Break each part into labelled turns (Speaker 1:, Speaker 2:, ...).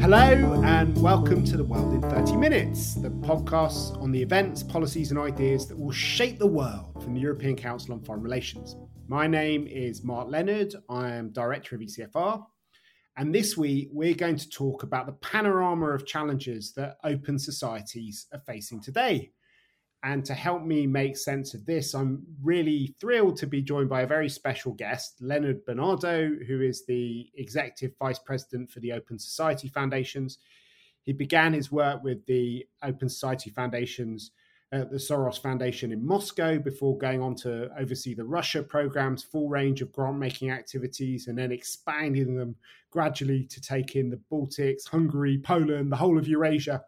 Speaker 1: Hello, and welcome to The World in 30 Minutes, the podcast on the events, policies, and ideas that will shape the world from the European Council on Foreign Relations. My name is Mark Leonard. I am Director of ECFR. And this week, we're going to talk about the panorama of challenges that open societies are facing today. And to help me make sense of this, I'm really thrilled to be joined by a very special guest, Leonard Benardo, who is the Executive Vice President for the Open Society Foundations. He began his work with the Open Society Foundations at the Soros Foundation in Moscow before going on to oversee the Russia program's full range of grant making activities and then expanding them gradually to take in the Baltics, Hungary, Poland, the whole of Eurasia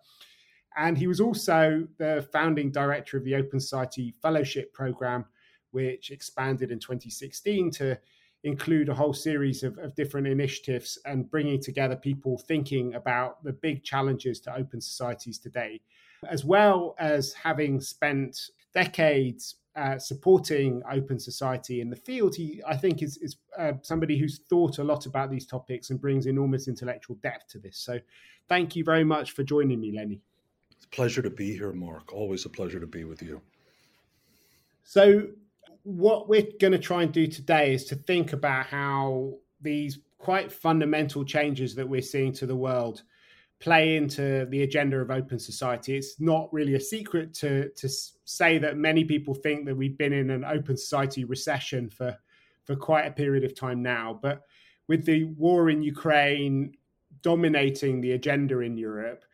Speaker 1: and he was also the founding director of the Open Society Fellowship Program, which expanded in 2016 to include a whole series of, of, different initiatives and bringing together people thinking about the big challenges to open societies today, as well as having spent decades uh, supporting open society in the field. He, I think, is, is uh, somebody who's thought a lot about these topics and brings enormous intellectual depth to this. So, thank you very much for joining me, Lenny.
Speaker 2: It's a pleasure to be here, Mark. Always a pleasure to be with you.
Speaker 1: So, what we're going to try and do today is to think about how these quite fundamental changes that we're seeing to the world play into the agenda of open society. It's not really a secret to to say that many people think that we've been in an open society recession for for quite a period of time now, but with the war in Ukraine dominating the agenda in Europe,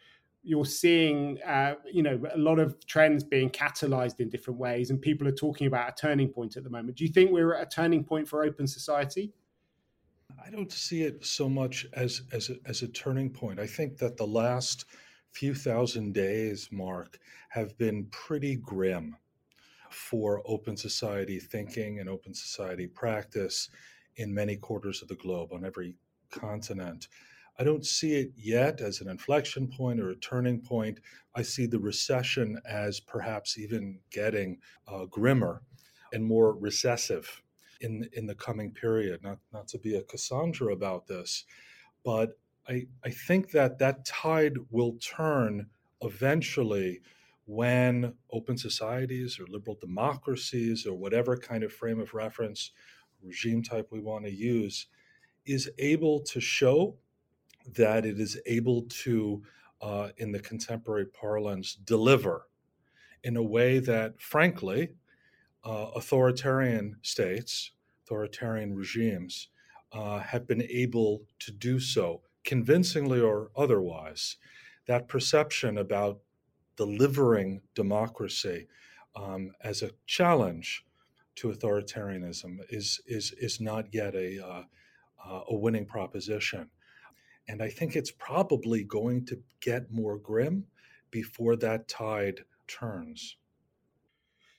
Speaker 1: you're seeing uh, you know a lot of trends being catalyzed in different ways and people are talking about a turning point at the moment. Do you think we're at a turning point for open society?
Speaker 2: I don't see it so much as as a, as a turning point. I think that the last few thousand days mark have been pretty grim for open society thinking and open society practice in many quarters of the globe on every continent I don't see it yet as an inflection point or a turning point. I see the recession as perhaps even getting uh, grimmer and more recessive in in the coming period. Not not to be a Cassandra about this, but I I think that that tide will turn eventually when open societies or liberal democracies or whatever kind of frame of reference regime type we want to use is able to show that it is able to, uh, in the contemporary parlance, deliver in a way that, frankly, uh, authoritarian states, authoritarian regimes, uh, have been able to do so convincingly or otherwise. That perception about delivering democracy um, as a challenge to authoritarianism is is is not yet a uh, uh, a winning proposition. And I think it's probably going to get more grim before that tide turns.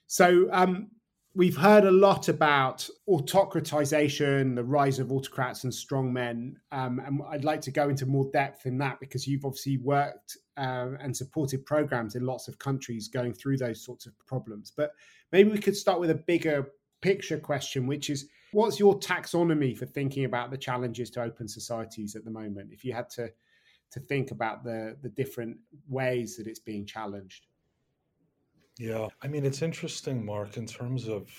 Speaker 1: So, um, we've heard a lot about autocratization, the rise of autocrats and strongmen. Um, and I'd like to go into more depth in that because you've obviously worked uh, and supported programs in lots of countries going through those sorts of problems. But maybe we could start with a bigger picture question, which is What's your taxonomy for thinking about the challenges to open societies at the moment? If you had to to think about the the different ways that it's being challenged.
Speaker 2: Yeah, I mean it's interesting, Mark, in terms of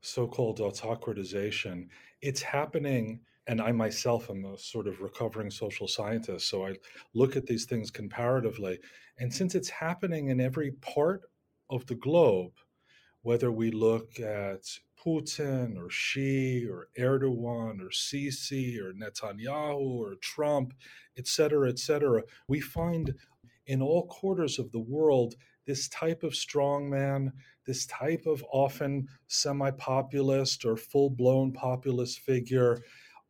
Speaker 2: so-called autocratization. It's happening and I myself am a sort of recovering social scientist, so I look at these things comparatively. And since it's happening in every part of the globe, whether we look at Putin or Xi or Erdogan or Sisi or Netanyahu or Trump, et cetera, et cetera, we find in all quarters of the world this type of strongman, this type of often semi populist or full blown populist figure,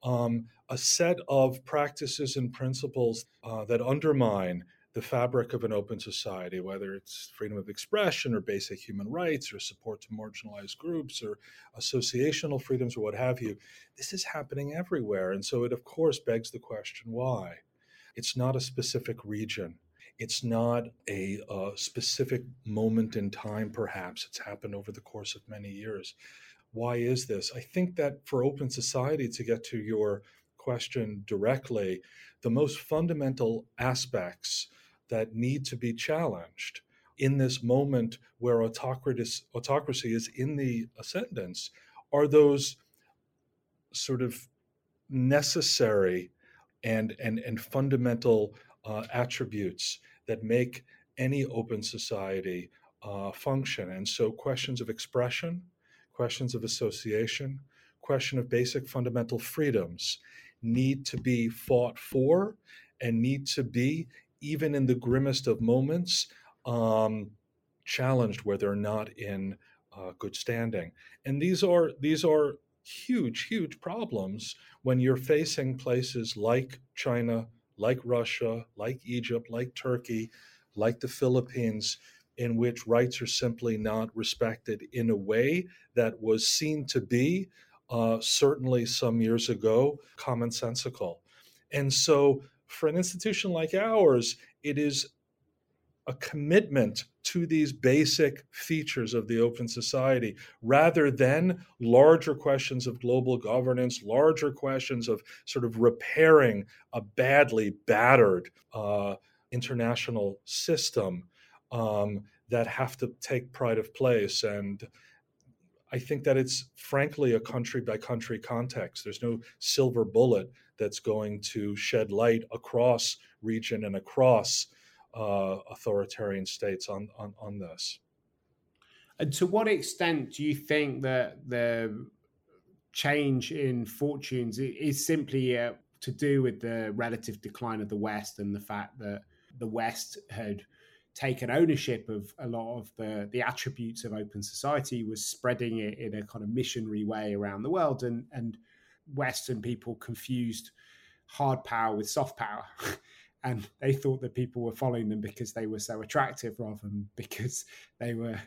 Speaker 2: um, a set of practices and principles uh, that undermine the fabric of an open society, whether it's freedom of expression or basic human rights or support to marginalized groups or associational freedoms or what have you, this is happening everywhere. And so it, of course, begs the question why? It's not a specific region. It's not a, a specific moment in time, perhaps. It's happened over the course of many years. Why is this? I think that for open society, to get to your question directly, the most fundamental aspects that need to be challenged in this moment where autocracy, is in the ascendance are those sort of necessary and, and, and fundamental uh, attributes that make any open society uh, function. And so, questions of expression, questions of association, question of basic fundamental freedoms need to be fought for and need to be, even in the grimmest of moments, um, challenged where they're not in uh, good standing. And these are these are huge, huge problems when you're facing places like China, like Russia, like Egypt, like Turkey, like the Philippines, in which rights are simply not respected in a way that was seen to be, uh, certainly some years ago, commonsensical. And so, for an institution like ours, it is a commitment to these basic features of the open society rather than larger questions of global governance, larger questions of sort of repairing a badly battered uh, international system um, that have to take pride of place. And I think that it's frankly a country by country context. There's no silver bullet that's going to shed light across region and across uh, authoritarian states on, on, on this.
Speaker 1: And to what extent do you think that the change in fortunes is simply uh, to do with the relative decline of the West and the fact that the West had taken ownership of a lot of the, the attributes of open society, was spreading it in a kind of missionary way around the world, and, and Western people confused hard power with soft power. and they thought that people were following them because they were so attractive rather than because they were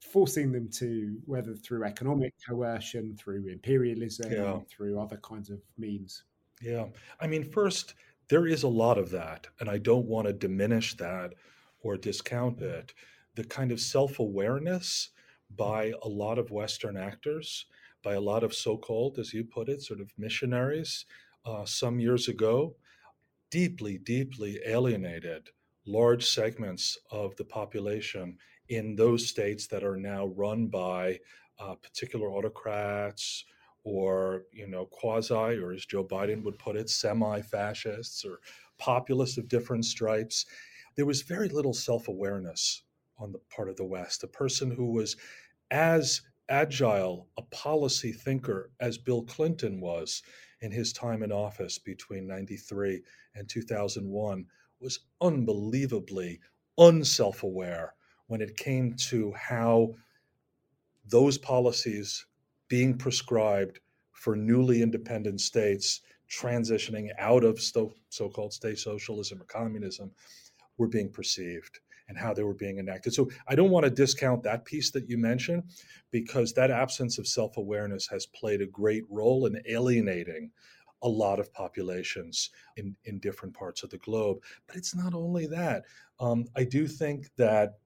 Speaker 1: forcing them to whether through economic coercion through imperialism yeah. through other kinds of means
Speaker 2: yeah i mean first there is a lot of that and i don't want to diminish that or discount it the kind of self-awareness by a lot of western actors by a lot of so-called as you put it sort of missionaries uh, some years ago deeply, deeply alienated large segments of the population in those states that are now run by uh, particular autocrats or you know quasi or as joe biden would put it semi-fascists or populists of different stripes. There was very little self-awareness on the part of the west. A person who was as agile a policy thinker as bill clinton was in his time in office between 93 and 2001 was unbelievably unself aware when it came to how those policies being prescribed for newly independent states transitioning out of so called state socialism or communism were being perceived and how they were being enacted. So I don't want to discount that piece that you mentioned because that absence of self awareness has played a great role in alienating a lot of populations in, in different parts of the globe. But it's not only that. Um, I do think that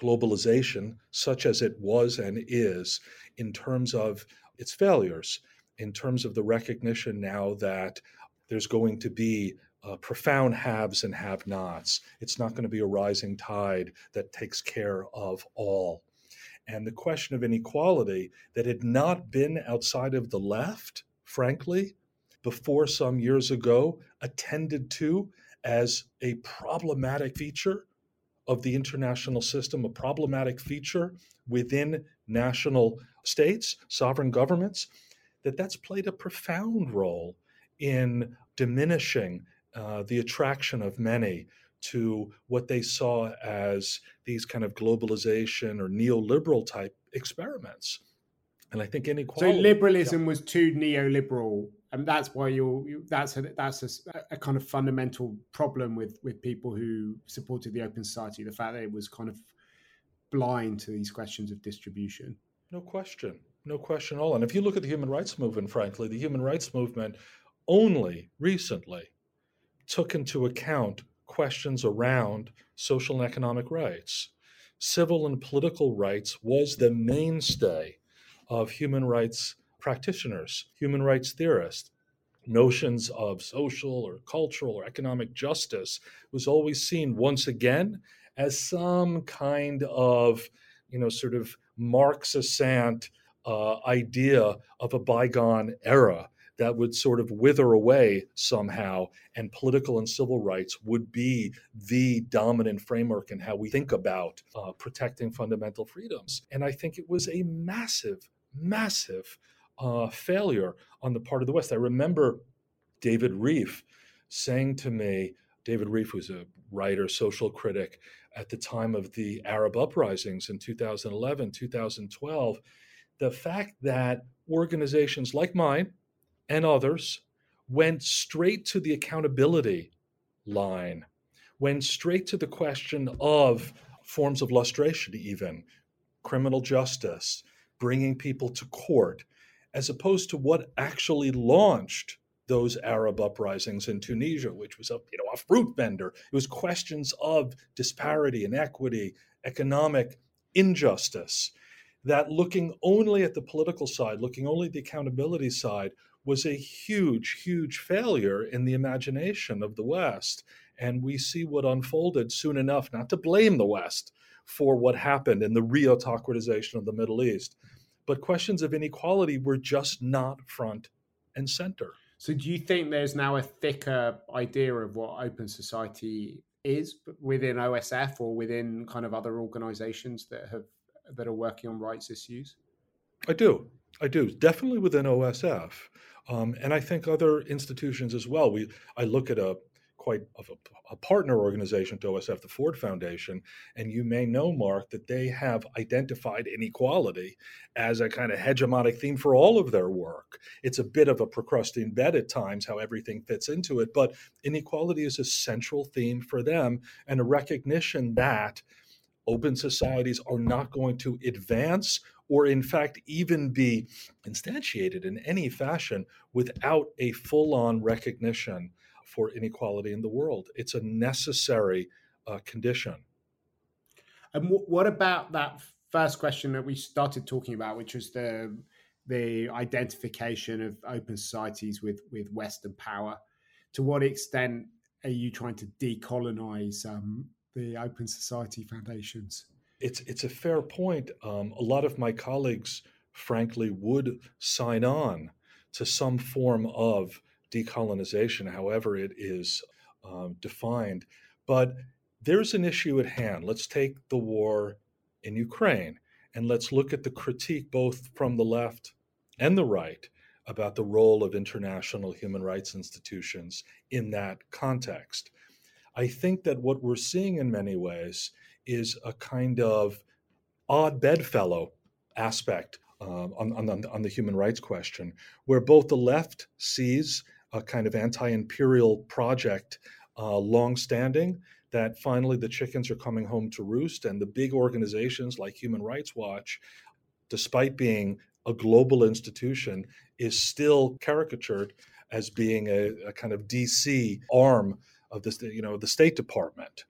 Speaker 2: globalization, such as it was and is, in terms of its failures, in terms of the recognition now that there's going to be uh, profound haves and have nots. It's not going to be a rising tide that takes care of all. And the question of inequality that had not been outside of the left, frankly, before some years ago, attended to as a problematic feature of the international system, a problematic feature within national states, sovereign governments, that that's played a profound role in diminishing uh, the attraction of many to what they saw as these kind of globalization or neoliberal type experiments. And I think inequality.
Speaker 1: So liberalism yeah. was too neoliberal, and that's why you're. You, that's a that's a, a, kind of fundamental problem with with people who supported the open society. The fact that it was kind of blind to these questions of distribution.
Speaker 2: No question, no question at all. And if you look at the human rights movement, frankly, the human rights movement only recently took into account questions around social and economic rights. Civil and political rights was the mainstay of human rights practitioners, human rights theorists. notions of social or cultural or economic justice was always seen once again as some kind of, you know, sort of Marxist uh, idea of a bygone era that would sort of wither away somehow, and political and civil rights would be the dominant framework in how we think about uh, protecting fundamental freedoms. And I think it was a massive, massive uh, failure on the part of the West. I remember David Rieff saying to me, David Rieff was a writer, social critic at the time of the Arab uprisings in 2011, 2012. The fact that organizations like mine, and others went straight to the accountability line, went straight to the question of forms of lustration, even criminal justice, bringing people to court, as opposed to what actually launched those Arab uprisings in Tunisia, which was a you know a fruit vendor. It was questions of disparity, inequity, economic injustice. That looking only at the political side, looking only at the accountability side, was a huge, huge failure in the imagination of the West. And we see what unfolded soon enough, not to blame the West for what happened in the re autocratization of the Middle East, but questions of inequality were just not front and center.
Speaker 1: So, do you think there's now a thicker idea of what open society is within OSF or within kind of other organizations that have that are working on rights issues?
Speaker 2: I do. I do. Definitely within OSF. Um, and I think other institutions as well. We I look at a quite of a, a, partner organization to OSF, the Ford Foundation, and you may know, Mark, that they have identified inequality as a kind of hegemonic theme for all of their work. It's a bit of a Procrustean bed at times, how everything fits into it, but inequality is a central theme for them, and a recognition that open societies are not going to advance or in fact even be instantiated in any fashion without a full on recognition for inequality in the world. It's a necessary uh, condition.
Speaker 1: And w- what about that first question that we started talking about, which was the the identification of open societies with with Western power? To what extent are you trying to decolonize um, the Open Society foundations?
Speaker 2: It's it's a fair point. Um, a lot of my colleagues, frankly, would sign on to some form of decolonization, however it is um, defined. But there's an issue at hand. Let's take the war in Ukraine and let's look at the critique both from the left and the right about the role of international human rights institutions in that context. I think that what we're seeing in many ways is a kind of odd bedfellow aspect uh, on, on, on, the human rights question, where both the left sees a kind of anti imperial project uh, long-standing that finally the chickens are coming home to roost, and the big organizations like Human Rights Watch, despite being a global institution, is still caricatured as being a, a kind of DC arm of the you know the State Department.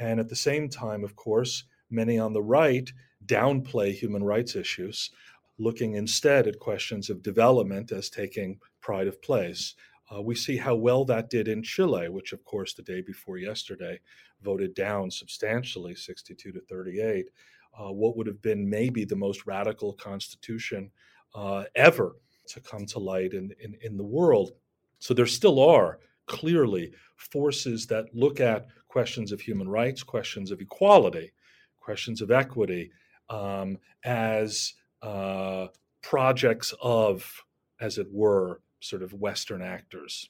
Speaker 2: And at the same time, of course, many on the right downplay human rights issues, looking instead at questions of development as taking pride of place. Uh, we see how well that did in Chile, which, of course, the day before yesterday voted down substantially, 62 to 38, uh, what would have been maybe the most radical constitution uh, ever to come to light in, in, in the world. So there still are clearly forces that look at questions of human rights, questions of equality, questions of equity um, as uh, projects of, as it were, sort of Western actors.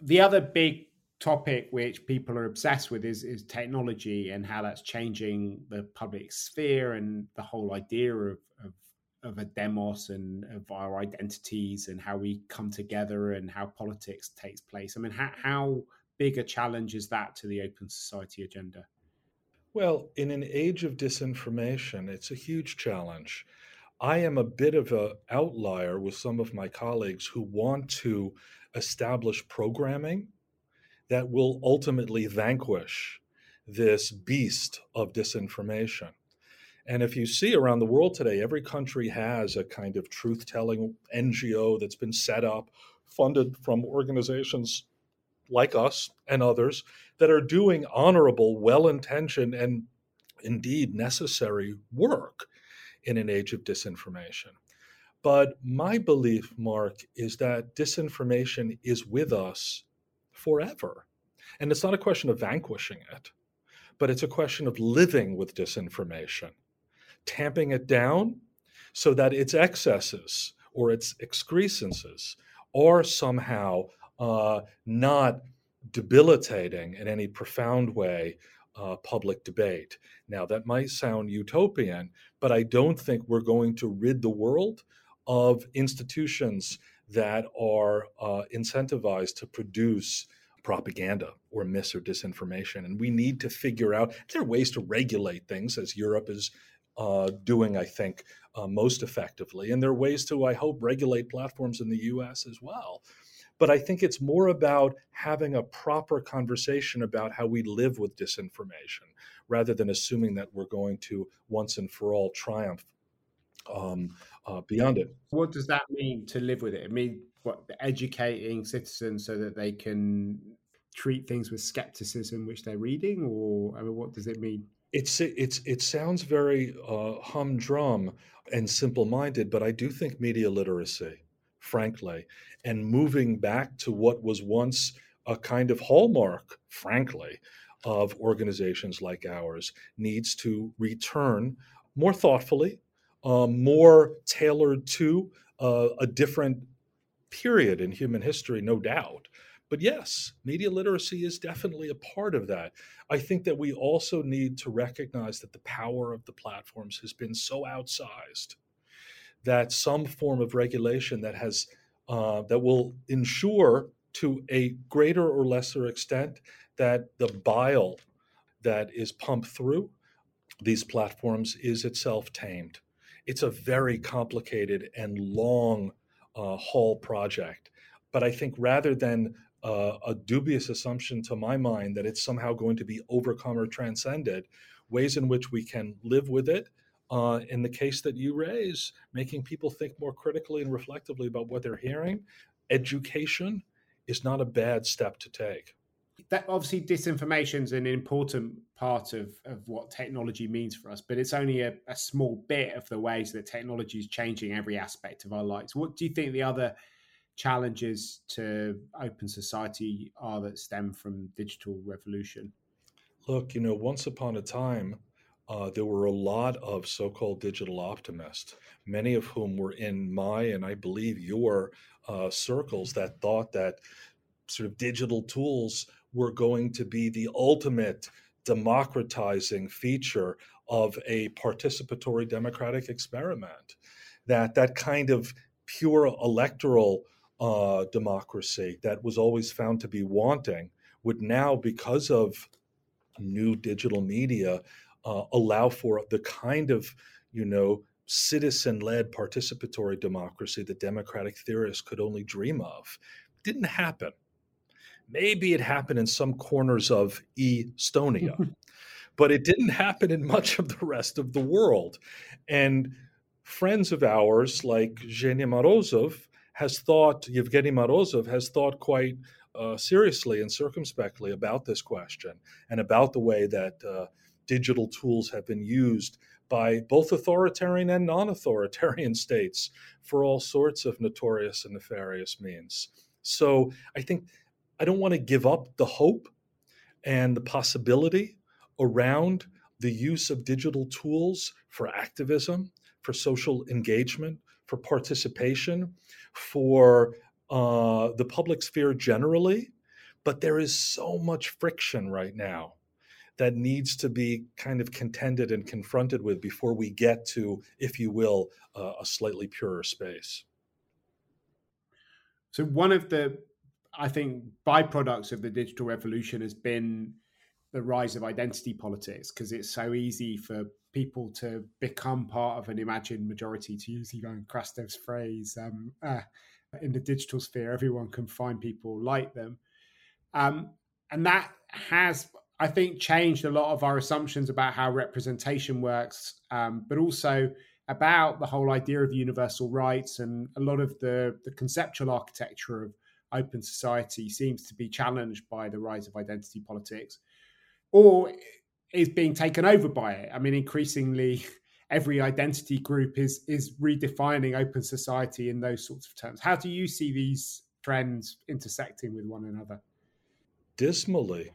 Speaker 1: The other big topic which people are obsessed with is, is technology and how that's changing the public sphere and the whole idea of, of of a demos and of our identities and how we come together and how politics takes place. I mean, how, how big challenge is that to the open society agenda?
Speaker 2: Well, in an age of disinformation, it's a huge challenge. I am a bit of an outlier with some of my colleagues who want to establish programming that will ultimately vanquish this beast of disinformation. And if you see around the world today, every country has a kind of truth telling NGO that's been set up funded from organizations like us and others that are doing honorable, well intentioned, and indeed necessary work in an age of disinformation. But my belief, Mark, is that disinformation is with us forever. And it's not a question of vanquishing it, but it's a question of living with disinformation, tamping it down so that its excesses or its excrescences are somehow not debilitating in any profound way uh, public debate. Now, that might sound utopian, but I don't think we're going to rid the world of institutions that are uh, incentivized to produce propaganda or mis or disinformation. And we need to figure out there are ways to regulate things, as Europe is uh, doing, I think, uh, most effectively. And there are ways to, I hope, regulate platforms in the US as well. But I think it's more about having a proper conversation about how we live with disinformation rather than assuming that we're going to once and for all triumph um, uh, beyond it.
Speaker 1: What does that mean to live with it? It means what educating citizens so that they can treat things with skepticism which they're reading, or I mean, what does it mean?
Speaker 2: It's it's it sounds very uh, humdrum and simple-minded, but I do think media literacy, frankly, and moving back to what was once a kind of hallmark, frankly, of organizations like ours needs to return more thoughtfully, uh, more tailored to uh, a different period in human history, no doubt. But yes, media literacy is definitely a part of that. I think that we also need to recognize that the power of the platforms has been so outsized that some form of regulation that has uh, that will ensure to a greater or lesser extent that the bile that is pumped through these platforms is itself tamed. It's a very complicated and long uh, haul project. But I think rather than uh, a dubious assumption to my mind that it's somehow going to be overcome or transcended, ways in which we can live with it. Uh, in the case that you raise, making people think more critically and reflectively about what they're hearing, education is not a bad step to take.
Speaker 1: That obviously disinformation is an important part of, of what technology means for us, but it's only a, a small bit of the ways that technology is changing every aspect of our lives. What do you think the other challenges to open society are that stem from digital revolution?
Speaker 2: Look, you know, once upon a time, uh, there were a lot of so called digital optimists, many of whom were in my and I believe your uh, circles that thought that sort of digital tools were going to be the ultimate democratizing feature of a participatory democratic experiment. That that kind of pure electoral uh, democracy that was always found to be wanting would now, because of new digital media, uh, allow for the kind of you know citizen-led participatory democracy that democratic theorists could only dream of. Didn't happen. Maybe it happened in some corners of Estonia, but it didn't happen in much of the rest of the world. And friends of ours like Zhenya Morozov has thought, Yevgeny Morozov has thought quite uh, seriously and circumspectly about this question and about the way that uh, digital tools have been used by both authoritarian and non authoritarian states for all sorts of notorious and nefarious means. So I think I don't want to give up the hope and the possibility around the use of digital tools for activism, for social engagement, for participation, for uh, the public sphere generally. But there is so much friction right now that needs to be kind of contended and confronted with before we get to, if you will, uh, a slightly purer space.
Speaker 1: So, one of the, I think, byproducts of the digital revolution has been the rise of identity politics because it's so easy for people to become part of an imagined majority, to use Ivan Krastev's phrase. Um, uh, in the digital sphere, everyone can find people like them. Um, and that has, I think, changed a lot of our assumptions about how representation works, um, but also about the whole idea of universal rights and a lot of the, the conceptual architecture of open society seems to be challenged by the rise of identity politics or is being taken over by it. I mean, increasingly, every identity group is is redefining open society in those sorts of terms. How do you see these trends intersecting with one another?
Speaker 2: Dismally,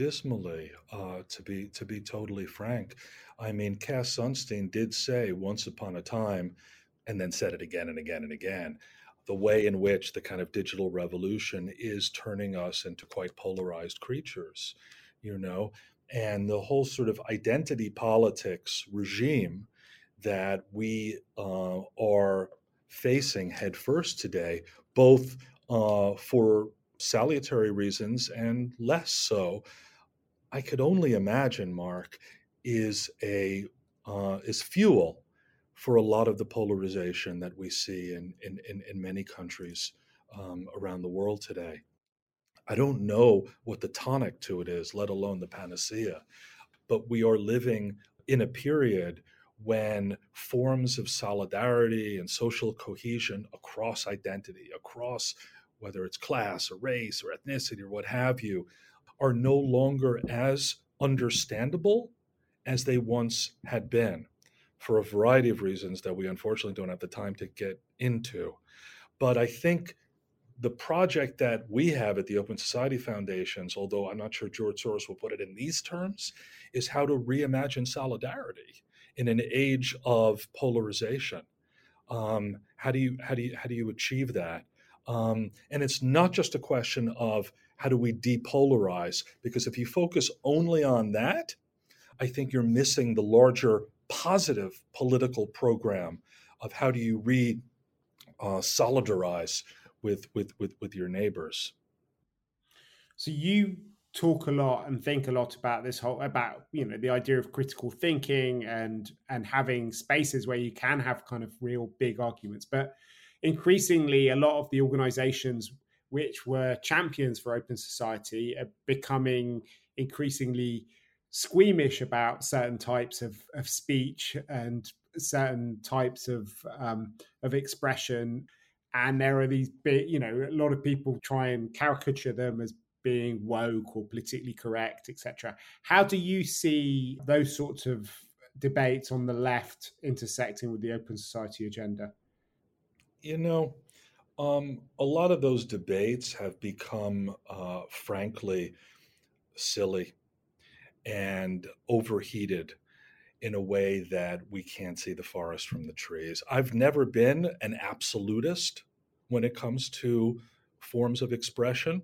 Speaker 2: dismally. Uh, to be to be totally frank, I mean, Cass Sunstein did say once upon a time, and then said it again and again and again. The way in which the kind of digital revolution is turning us into quite polarized creatures, you know, and the whole sort of identity politics regime that we uh, are facing headfirst today, both uh, for salutary reasons and less so. I could only imagine, Mark, is a uh, is fuel for a lot of the polarization that we see in in, in, in many countries um, around the world today. I don't know what the tonic to it is, let alone the panacea. But we are living in a period when forms of solidarity and social cohesion across identity, across whether it's class or race or ethnicity or what have you, are no longer as understandable as they once had been for a variety of reasons that we unfortunately don't have the time to get into. But I think the project that we have at the Open Society Foundations, although I'm not sure George Soros will put it in these terms, is how to reimagine solidarity in an age of polarization. Um, how do you how do you how do you achieve that? Um, and it's not just a question of how do we depolarize, because if you focus only on that, I think you're missing the larger positive political program of how do you re uh, solidarize with with with with your neighbors.
Speaker 1: So you talk a lot and think a lot about this whole about you know the idea of critical thinking and and having spaces where you can have kind of real big arguments but increasingly a lot of the organizations which were champions for open society are becoming increasingly squeamish about certain types of, of speech and certain types of um, of expression. And there are these big you know a lot of people try and caricature them as being woke or politically correct etc how do you see those sorts of debates on the left intersecting with the open society agenda?
Speaker 2: You know um, a lot of those debates have become uh, frankly silly and overheated in a way that we can't see the forest from the trees. I've never been an absolutist when it comes to forms of expression.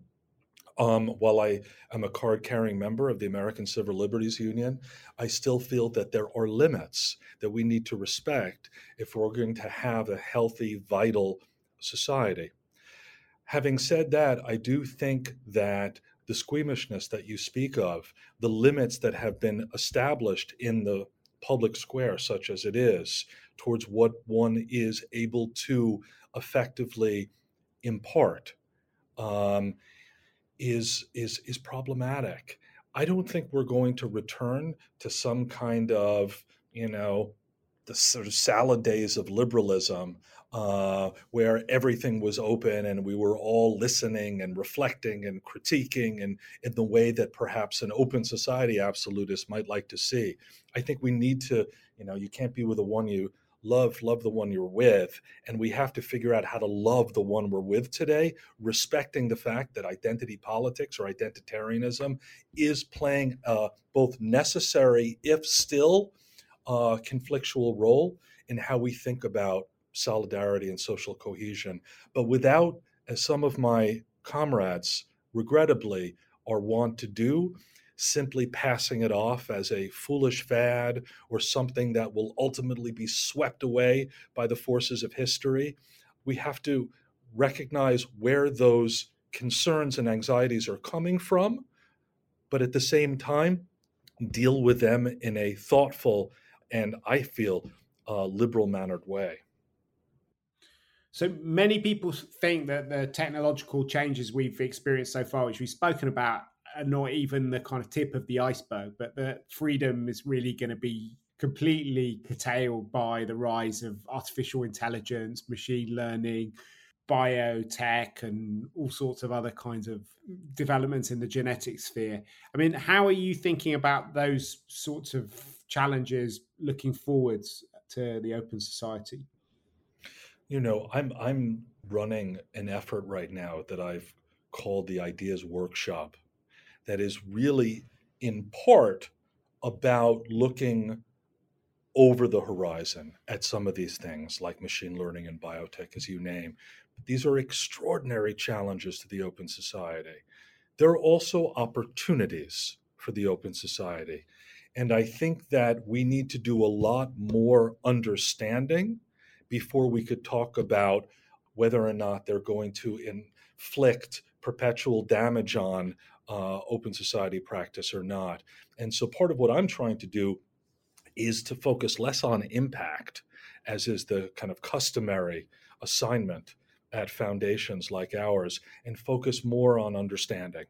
Speaker 2: Um, while I am a card carrying member of the American Civil Liberties Union, I still feel that there are limits that we need to respect if we're going to have a healthy, vital society. Having said that, I do think that the squeamishness that you speak of, the limits that have been established in the public square, such as it is, towards what one is able to effectively impart, um, is is is problematic. I don't think we're going to return to some kind of you know the sort of salad days of liberalism uh, where everything was open and we were all listening and reflecting and critiquing and in the way that perhaps an open society absolutist might like to see. I think we need to, you know, you can't be with the one you love, love the one you're with. And we have to figure out how to love the one we're with today, respecting the fact that identity politics or identitarianism is playing both necessary, if still, uh, conflictual role in how we think about solidarity and social cohesion. But without, as some of my comrades regrettably are wont to do, simply passing it off as a foolish fad or something that will ultimately be swept away by the forces of history. We have to recognize where those concerns and anxieties are coming from, but at the same time, deal with them in a thoughtful and I feel uh, liberal mannered way.
Speaker 1: So many people think that the technological changes we've experienced so far, which we've spoken about, are not even the kind of tip of the iceberg, but that freedom is really going to be completely curtailed by the rise of artificial intelligence, machine learning, biotech, and all sorts of other kinds of developments in the genetic sphere. I mean, how are you thinking about those sorts of challenges looking forwards to the open society?
Speaker 2: You know, I'm I'm running an effort right now that I've called the Ideas Workshop that is really in part about looking over the horizon at some of these things like machine learning and biotech, as you name. But these are extraordinary challenges to the open society. There are also opportunities for the open society. And I think that we need to do a lot more understanding before we could talk about whether or not they're going to inflict perpetual damage on uh, open society practice or not. And so part of what I'm trying to do is to focus less on impact, as is the kind of customary assignment at foundations like ours, and focus more on understanding.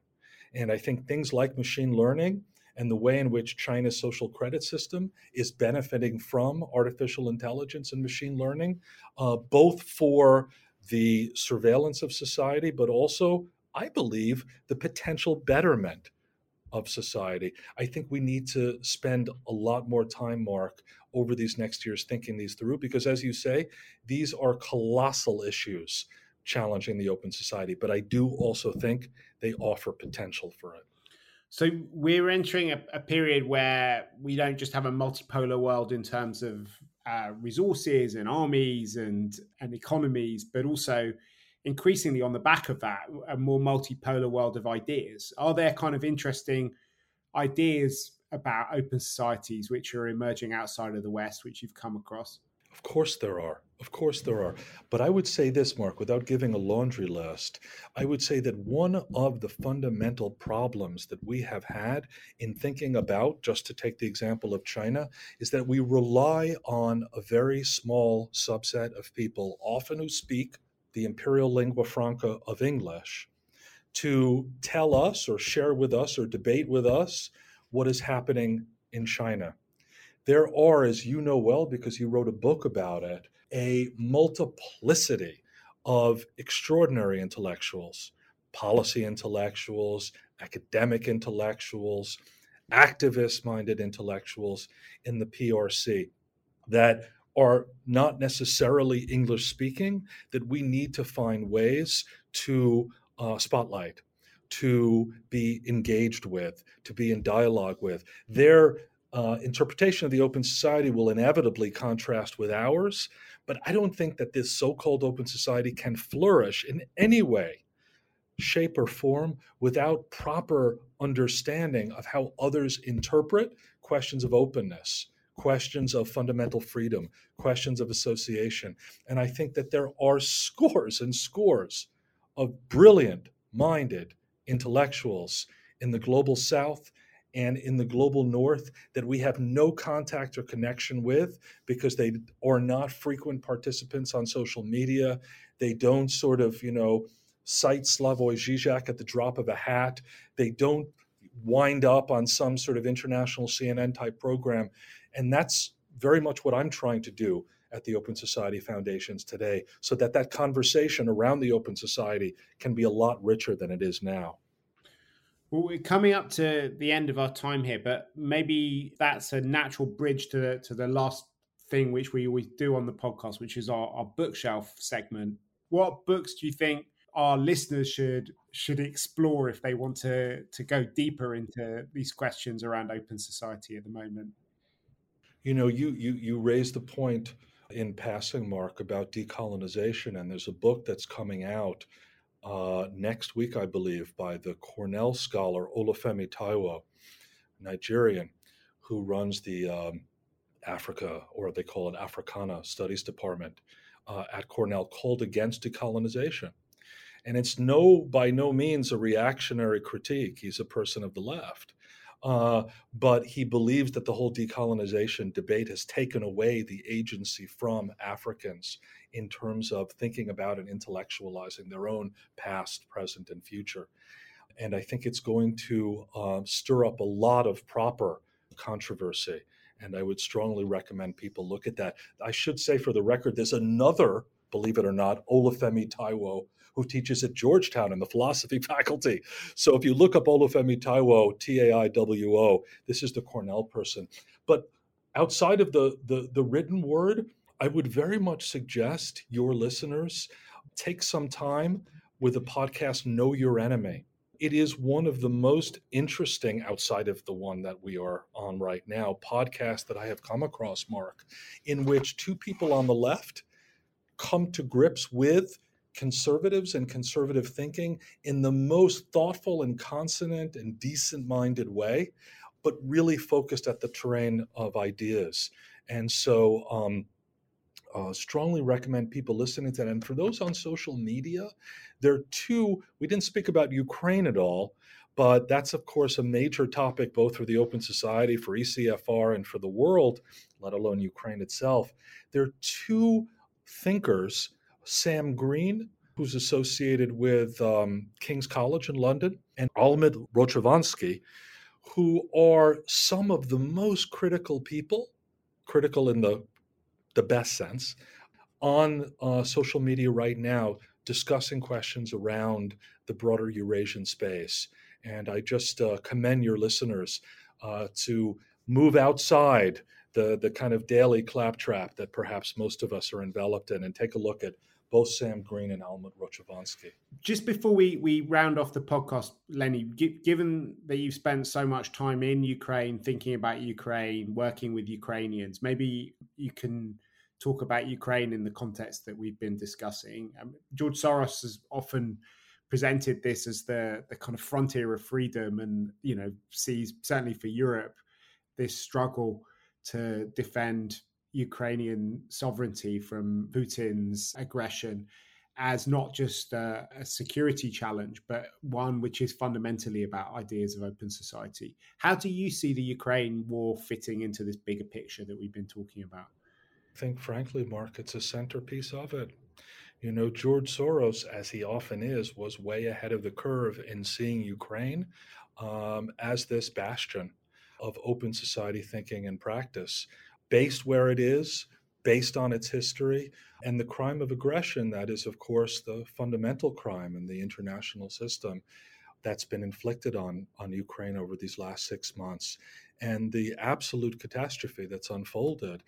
Speaker 2: And I think things like machine learning and the way in which China's social credit system is benefiting from artificial intelligence and machine learning, uh, both for the surveillance of society, but also, I believe, the potential betterment of society. I think we need to spend a lot more time, Mark, over these next years thinking these through, because as you say, these are colossal issues challenging the open society. But I do also think they offer potential for it.
Speaker 1: So we're entering a, a period where we don't just have a multipolar world in terms of uh, resources and armies and and economies, but also increasingly on the back of that, a more multipolar world of ideas. Are there kind of interesting ideas about open societies which are emerging outside of the West, which you've come across?
Speaker 2: Of course, there are. Of course, there are. But I would say this, Mark, without giving a laundry list, I would say that one of the fundamental problems that we have had in thinking about, just to take the example of China, is that we rely on a very small subset of people, often who speak the imperial lingua franca of English, to tell us or share with us or debate with us what is happening in China there are, as you know well, because you wrote a book about it, a multiplicity of extraordinary intellectuals, policy intellectuals, academic intellectuals, activist minded intellectuals in the PRC that are not necessarily English speaking, that we need to find ways to uh, spotlight, to be engaged with, to be in dialogue with. Their uh, interpretation of the open society will inevitably contrast with ours, but I don't think that this so called open society can flourish in any way, shape, or form without proper understanding of how others interpret questions of openness, questions of fundamental freedom, questions of association. And I think that there are scores and scores of brilliant minded intellectuals in the global south and in the global north that we have no contact or connection with because they are not frequent participants on social media. They don't sort of, you know, cite Slavoj Žižek at the drop of a hat. They don't wind up on some sort of international CNN type program. And that's very much what I'm trying to do at the Open Society Foundations today so that that conversation around the Open Society can be a lot richer than it is now.
Speaker 1: Well, we're coming up to the end of our time here, but maybe that's a natural bridge to the, to the last thing which we always do on the podcast, which is our, our bookshelf segment. What books do you think our listeners should should explore if they want to to go deeper into these questions around open society at the moment?
Speaker 2: You know, you you you raised the point in passing, Mark, about decolonization, and there's a book that's coming out uh, next week, I believe, by the Cornell scholar Olufemi Taiwo, Nigerian, who runs the um, Africa, or they call it Africana Studies Department uh, at Cornell, called against decolonization. And it's no, by no means a reactionary critique. He's a person of the left. Uh, but he believes that the whole decolonization debate has taken away the agency from Africans in terms of thinking about and intellectualizing their own past, present, and future. And I think it's going to uh, stir up a lot of proper controversy And I would strongly recommend people look at that. I should say, for the record, there's another, believe it or not, Olufemi Taiwo, who teaches at Georgetown in the philosophy faculty. So if you look up Olufemi Taiwo, T A I W O, this is the Cornell person. But outside of the, the, the written word, I would very much suggest your listeners take some time with the podcast Know Your Enemy. It is one of the most interesting, outside of the one that we are on right now, podcast that I have come across, Mark, in which two people on the left come to grips with conservatives and conservative thinking in the most thoughtful and consonant and decent minded way, but really focused at the terrain of ideas. And so, um, uh, strongly recommend people listening to that. And for those on social media, there are two, we didn't speak about Ukraine at all, but that's, of course, a major topic both for the Open Society, for ECFR, and for the world, let alone Ukraine itself. There are two thinkers, Sam Greene, who's associated with um, King's College in London, and Almut Rochowanski, who are some of the most critical people, critical in the the best sense, on uh, social media right now discussing questions around the broader Eurasian space. And I just uh, commend your listeners uh, to move outside the, the kind of daily claptrap that perhaps most of us are enveloped in and take a look at both Sam Greene and Almut Rochowanski.
Speaker 1: Just before we, we round off the podcast, Lenny, given that you've spent so much time in Ukraine, thinking about Ukraine, working with Ukrainians, maybe you can talk about Ukraine in the context that we've been discussing. Um, George Soros has often presented this as the the kind of frontier of freedom, and you know sees certainly for Europe this struggle to defend Ukrainian sovereignty from Putin's aggression as not just a, a, security challenge, but one which is fundamentally about ideas of open society. How do you see the Ukraine war fitting into this bigger picture that we've been talking about?
Speaker 2: I think, frankly, Mark, it's a centerpiece of it. You know, George Soros, as he often is, was way ahead of the curve in seeing Ukraine um, as this bastion of open society thinking and practice, based where it is, based on its history, and the crime of aggression that is, of course, the fundamental crime in the international system that's been inflicted on, on Ukraine over these last six months, and the absolute catastrophe that's unfolded.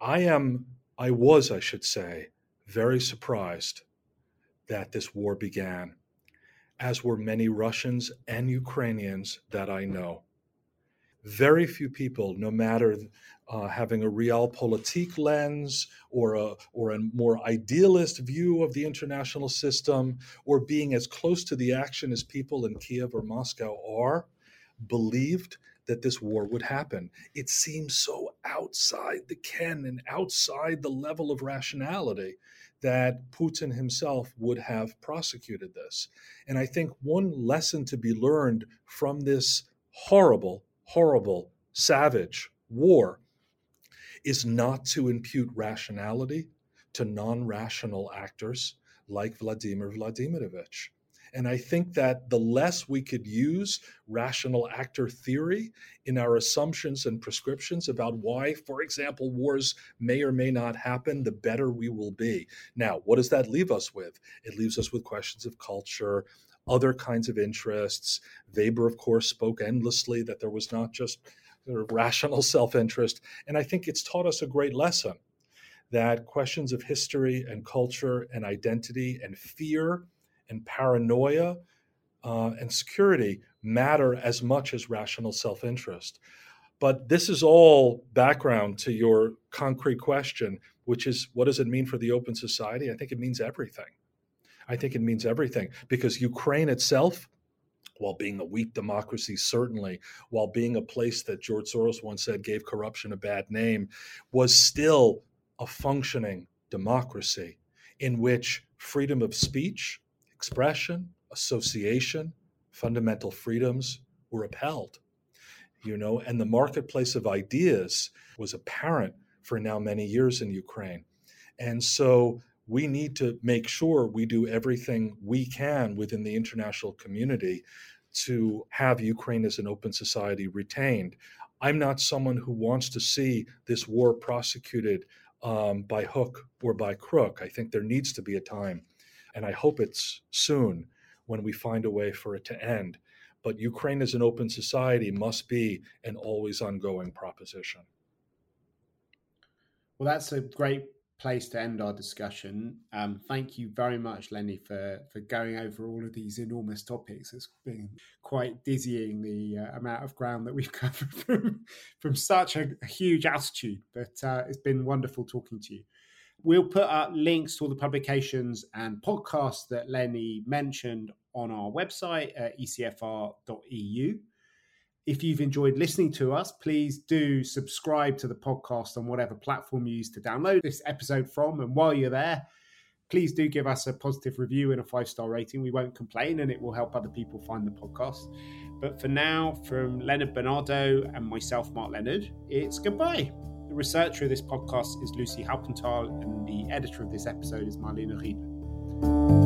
Speaker 2: I am, I was, I should say, very surprised that this war began, as were many Russians and Ukrainians that I know. Very few people, no matter uh, having a realpolitik lens or a, or a more idealist view of the international system, or being as close to the action as people in Kiev or Moscow are, believed that this war would happen. It seems so outside the ken and outside the level of rationality that Putin himself would have prosecuted this. And I think one lesson to be learned from this horrible, horrible, savage war is not to impute rationality to non rational actors like Vladimir Vladimirovich. And I think that the less we could use rational actor theory in our assumptions and prescriptions about why, for example, wars may or may not happen, the better we will be. Now, what does that leave us with? It leaves us with questions of culture, other kinds of interests. Weber, of course, spoke endlessly that there was not just sort of rational self interest. And I think it's taught us a great lesson that questions of history and culture and identity and fear and paranoia uh, and security matter as much as rational self interest. But this is all background to your concrete question, which is what does it mean for the open society? I think it means everything. I think it means everything because Ukraine itself, while being a weak democracy, certainly, while being a place that George Soros once said gave corruption a bad name, was still a functioning democracy in which freedom of speech, expression, association, fundamental freedoms were upheld. You know, and the marketplace of ideas was apparent for now many years in Ukraine. And so we need to make sure we do everything we can within the international community to have Ukraine as an open society retained. I'm not someone who wants to see this war prosecuted um, by hook or by crook. I think there needs to be a time, and I hope it's soon when we find a way for it to end. But Ukraine as an open society must be an always ongoing proposition.
Speaker 1: Well, that's a great place to end our discussion. Um, thank you very much, Lenny, for for going over all of these enormous topics. It's been quite dizzying the uh, amount of ground that we've covered from from such a, a huge altitude. But uh, it's been wonderful talking to you. We'll put up links to all the publications and podcasts that Lenny mentioned on our website at ecfr.eu. If you've enjoyed listening to us, please do subscribe to the podcast on whatever platform you use to download this episode from. And while you're there, please do give us a positive review and a five star rating. We won't complain and it will help other people find the podcast. But for now, from Leonard Benardo and myself, Mark Leonard, it's goodbye. The researcher of this podcast is Lucy Halpenthal, and the editor of this episode is Marlene Riedler.